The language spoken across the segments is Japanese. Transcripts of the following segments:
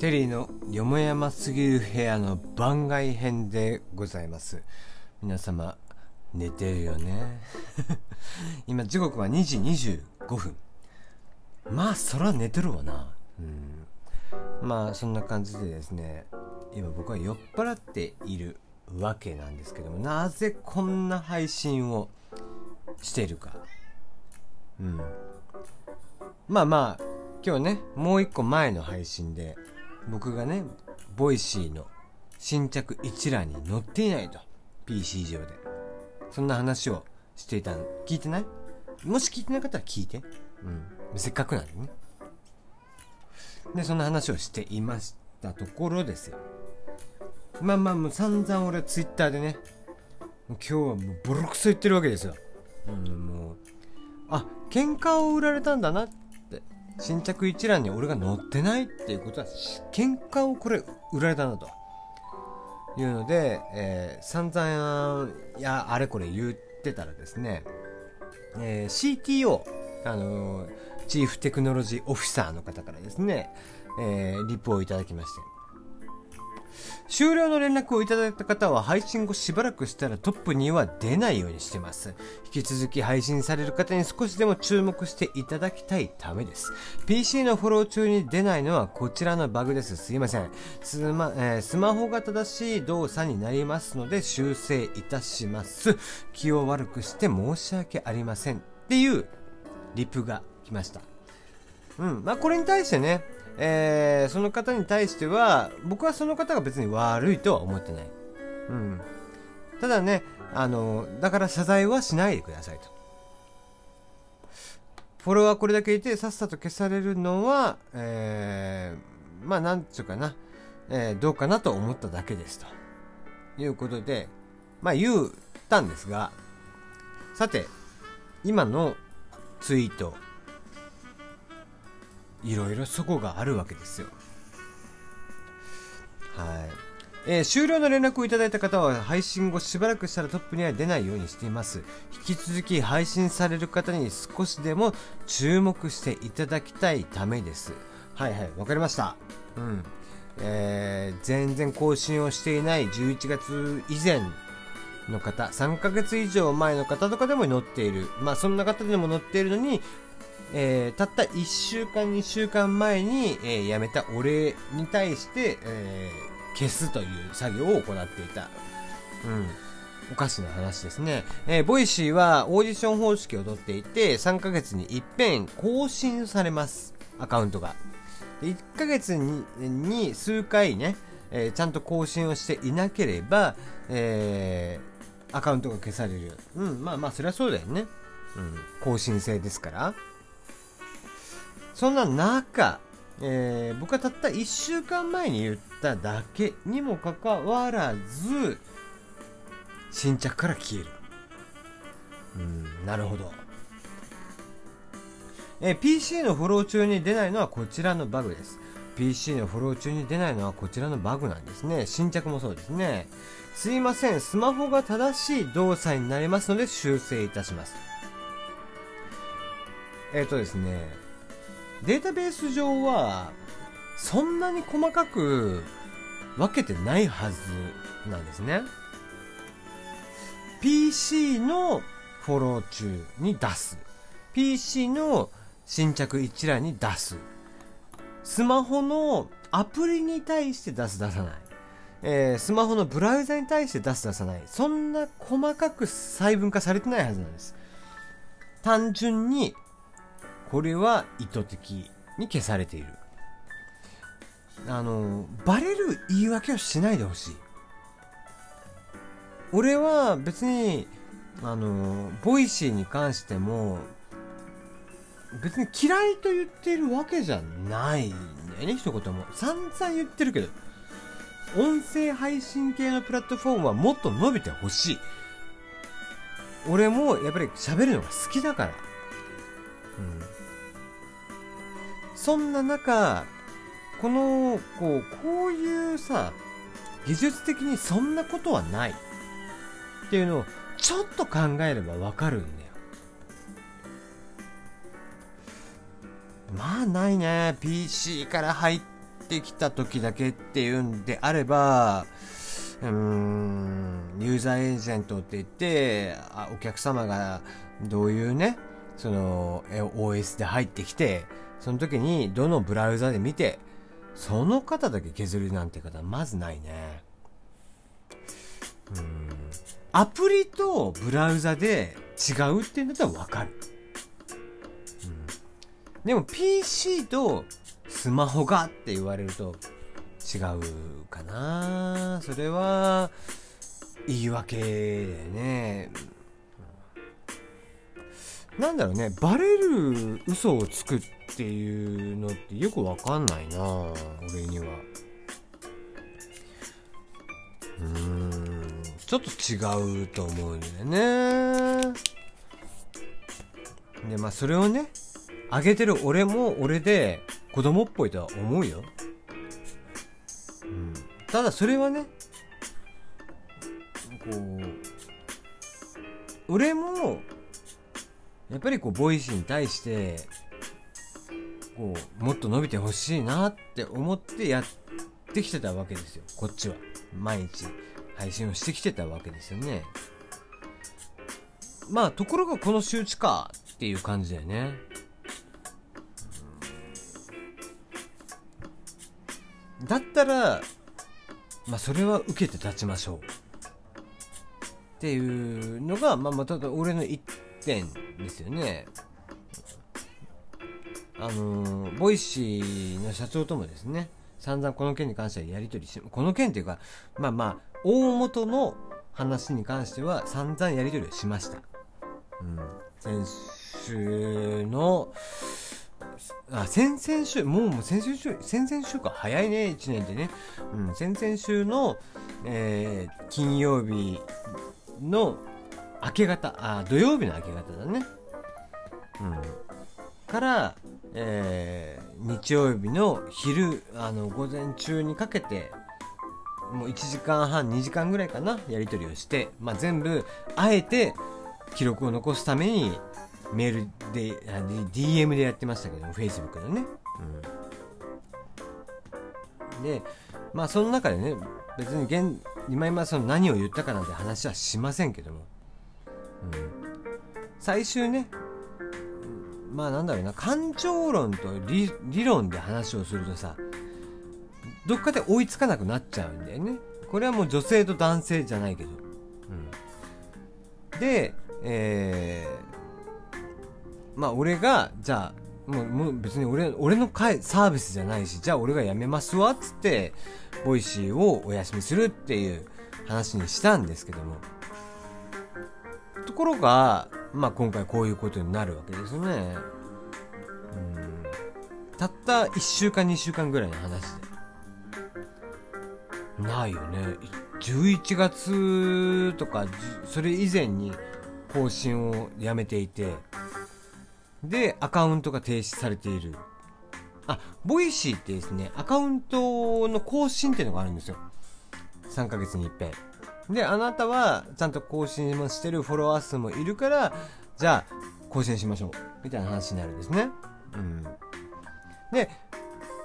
テリーのよもやますぎる部屋の番外編でございます。皆様寝てるよね。今時刻は2時25分。まあそら寝てるわな。うん。まあそんな感じでですね今僕は酔っ払っているわけなんですけどもなぜこんな配信をしているか。うん。まあまあ今日ねもう一個前の配信で僕がねボイシーの新着一覧に載っていないと PC 上で。そんな話をしていたの聞いてない？もし聞いてなかったら聞いて。うん。せっかくなんでね。でそんな話をしていましたところですよ。まあまあもう散々俺 Twitter でね今日はもうボロクソ言ってるわけですよ、うん、もうあ喧嘩を売られたんだなって新着一覧に俺が載ってないっていうことは喧嘩をこれ売られたなと。いうので、えー、散々やあれこれ言ってたらですね、えー、CTO あのー、チーフテクノロジーオフィサーの方からですね、えー、リプをいただきまして。終了の連絡をいただいた方は配信後しばらくしたらトップには出ないようにしてます。引き続き配信される方に少しでも注目していただきたいためです。PC のフォロー中に出ないのはこちらのバグです。すいません。スマ,、えー、スマホが正しい動作になりますので修正いたします。気を悪くして申し訳ありません。っていうリプが来ました。うん。まあ、これに対してね、えー、その方に対しては、僕はその方が別に悪いとは思ってない。うん。ただね、あの、だから謝罪はしないでくださいと。フォロワーこれだけいて、さっさと消されるのは、えー、まあ、なんつうかな、えー、どうかなと思っただけですと。いうことで、まあ、言ったんですが、さて、今のツイート、いろいろそこがあるわけですよ。はい。えー、終了の連絡をいただいた方は配信後しばらくしたらトップには出ないようにしています。引き続き配信される方に少しでも注目していただきたいためです。はいはい、わかりました。うん。えー、全然更新をしていない11月以前の方、3ヶ月以上前の方とかでも載っている。まあそんな方でも載っているのに、えー、たった1週間、2週間前に、えー、辞めたお礼に対して、えー、消すという作業を行っていた。うん。おかしな話ですね。えー、ボイシーはオーディション方式をとっていて、3ヶ月に一遍更新されます。アカウントが。1ヶ月にに数回ね、えー、ちゃんと更新をしていなければ、えー、アカウントが消される。うん、まあまあ、そりゃそうだよね。うん、更新制ですから。そんな中、えー、僕はたった1週間前に言っただけにもかかわらず、新着から消える。うん、なるほど。えー、PC のフォロー中に出ないのはこちらのバグです。PC のフォロー中に出ないのはこちらのバグなんですね。新着もそうですね。すいません、スマホが正しい動作になりますので修正いたします。えっ、ー、とですね、データベース上は、そんなに細かく分けてないはずなんですね。PC のフォロー中に出す。PC の新着一覧に出す。スマホのアプリに対して出す出さない。えー、スマホのブラウザに対して出す出さない。そんな細かく細分化されてないはずなんです。単純にこれは意図的に消されている。あのバレる言い訳をしないでほしい。俺は別にあのボイシーに関しても別に嫌いと言っているわけじゃないんだよね一言も。散々言ってるけど音声配信系のプラットフォームはもっと伸びてほしい。俺もやっぱり喋るのが好きだから。うん。そんな中、この、こう、こういうさ、技術的にそんなことはないっていうのをちょっと考えればわかるんだよ。まあないね。PC から入ってきた時だけっていうんであれば、うーん、ユーザーエージェントって言って、あお客様がどういうね、その、OS で入ってきて、その時にどのブラウザで見て、その方だけ削るなんて方はまずないね。うん。アプリとブラウザで違うっていうんだったらわかる。うん。でも PC とスマホがって言われると違うかな。それは言い訳だよね。なんだろうね、バレる嘘をつくっていうのってよくわかんないな俺には。うーん、ちょっと違うと思うんだよね。で、まあそれをね、あげてる俺も俺で子供っぽいとは思うよ。うん。ただそれはね、こう、俺も、やっぱりこう、ボイシーに対して、こう、もっと伸びてほしいなって思ってやってきてたわけですよ。こっちは。毎日配信をしてきてたわけですよね。まあ、ところがこの周知かっていう感じだよね。だったら、まあ、それは受けて立ちましょう。っていうのが、まあ、まただ俺の一点ですよね。あのーボイシーの社長ともですね、散々この件に関してはやり取りし、この件っていうか、まあまあ、大元の話に関しては散々やり取りをしました。うん。先週の、あ、先々週、もうもう先々週、先々週か、早いね、1年でね。うん、先々週の、えー金曜日の明け方、あ、土曜日の明け方だね。うん。から、えー日曜日の昼、あの、午前中にかけて、もう1時間半、2時間ぐらいかな、やり取りをして、まあ、全部、あえて、記録を残すために、メールで、DM でやってましたけども、Facebook のね。うん。で、まあ、その中でね、別に現、今今その何を言ったかなんて話はしませんけども、うん。最終ね、まあなんだろうな、感情論と理論で話をするとさ、どっかで追いつかなくなっちゃうんだよね。これはもう女性と男性じゃないけど。うん。で、えー、まあ俺が、じゃあ、もうもう別に俺、俺の会サービスじゃないし、じゃあ俺が辞めますわ、っつって、ボイシーをお休みするっていう話にしたんですけども。ところが、まあ今回こういうことになるわけですね。うん。たった1週間2週間ぐらいの話で。ないよね。11月とか、それ以前に更新をやめていて、で、アカウントが停止されている。あ、ボイシーってですね、アカウントの更新っていうのがあるんですよ。3ヶ月に一遍。で、あなたはちゃんと更新もしてるフォロワー数もいるから、じゃあ、更新しましょう。みたいな話になるんですね。うん。で、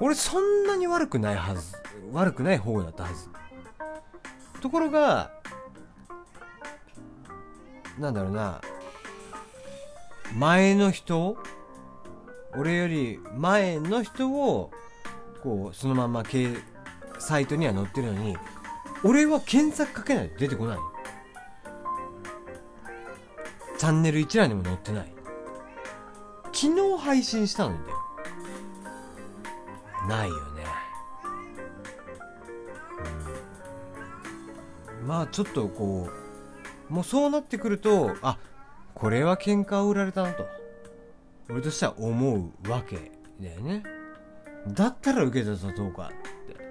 俺そんなに悪くないはず。悪くない方だったはず。ところが、なんだろうな、前の人俺より前の人を、こう、そのまま系サイトには載ってるのに、俺は検索かけないと出てこない。チャンネル一覧にも載ってない。昨日配信したのにだよ。ないよね。まあちょっとこう、もうそうなってくると、あ、これは喧嘩を売られたなと。俺としては思うわけだよね。だったら受けて立とうかって。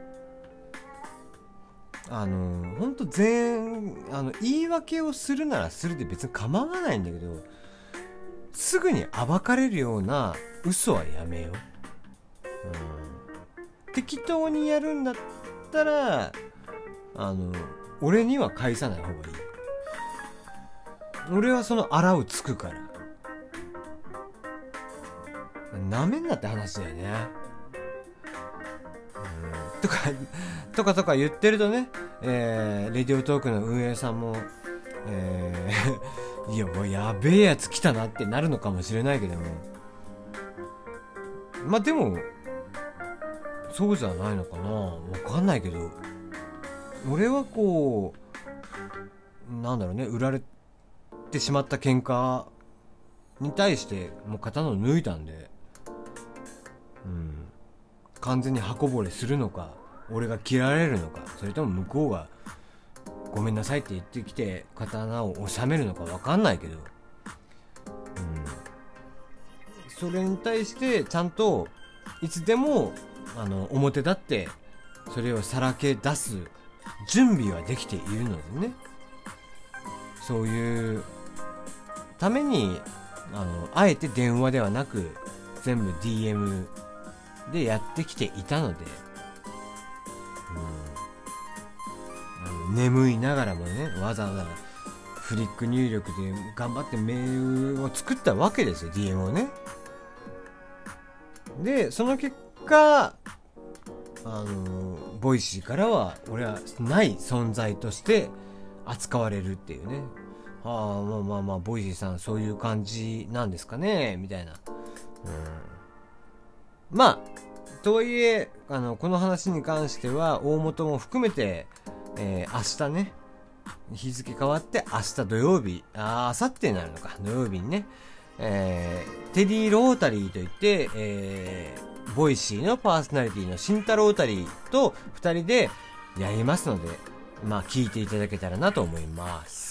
あの、ほんと全、あの、言い訳をするならするで別に構わないんだけど、すぐに暴かれるような嘘はやめよう。うん、適当にやるんだったら、あの、俺には返さない方がいい。俺はその洗うつくから。なめんなって話だよね。とか、とかとか言ってるとね、えー、レディオトークの運営さんも、えー、いや、もうやべえやつ来たなってなるのかもしれないけども。まあでも、そうじゃないのかなわかんないけど、俺はこう、なんだろうね、売られてしまった喧嘩に対してもう刀を抜いたんで、うん、完全に刃こぼれするのか俺が切られるのかそれとも向こうがごめんなさいって言ってきて刀を収めるのか分かんないけど、うん、それに対してちゃんといつでもあの表立ってそれをさらけ出す準備はできているのでね。そういうためにあのあえて電話ではなく全部 DM でやってきていたので、うん、あの眠いながらもねわざわざフリック入力で頑張ってメールを作ったわけですよ DM をね。でその結果あのボイシーからは俺はない存在として扱われるっていうね。ああまあまあまあボイシーさんそういう感じなんですかねみたいな、うん、まあとはいえあのこの話に関しては大元も含めて、えー、明日ね日付変わって明日土曜日あ明後日になるのか土曜日にね、えー、テディ・ロータリーといって、えー、ボイシーのパーソナリティの慎太郎タリーと2人でやりますのでまあ聞いていただけたらなと思います。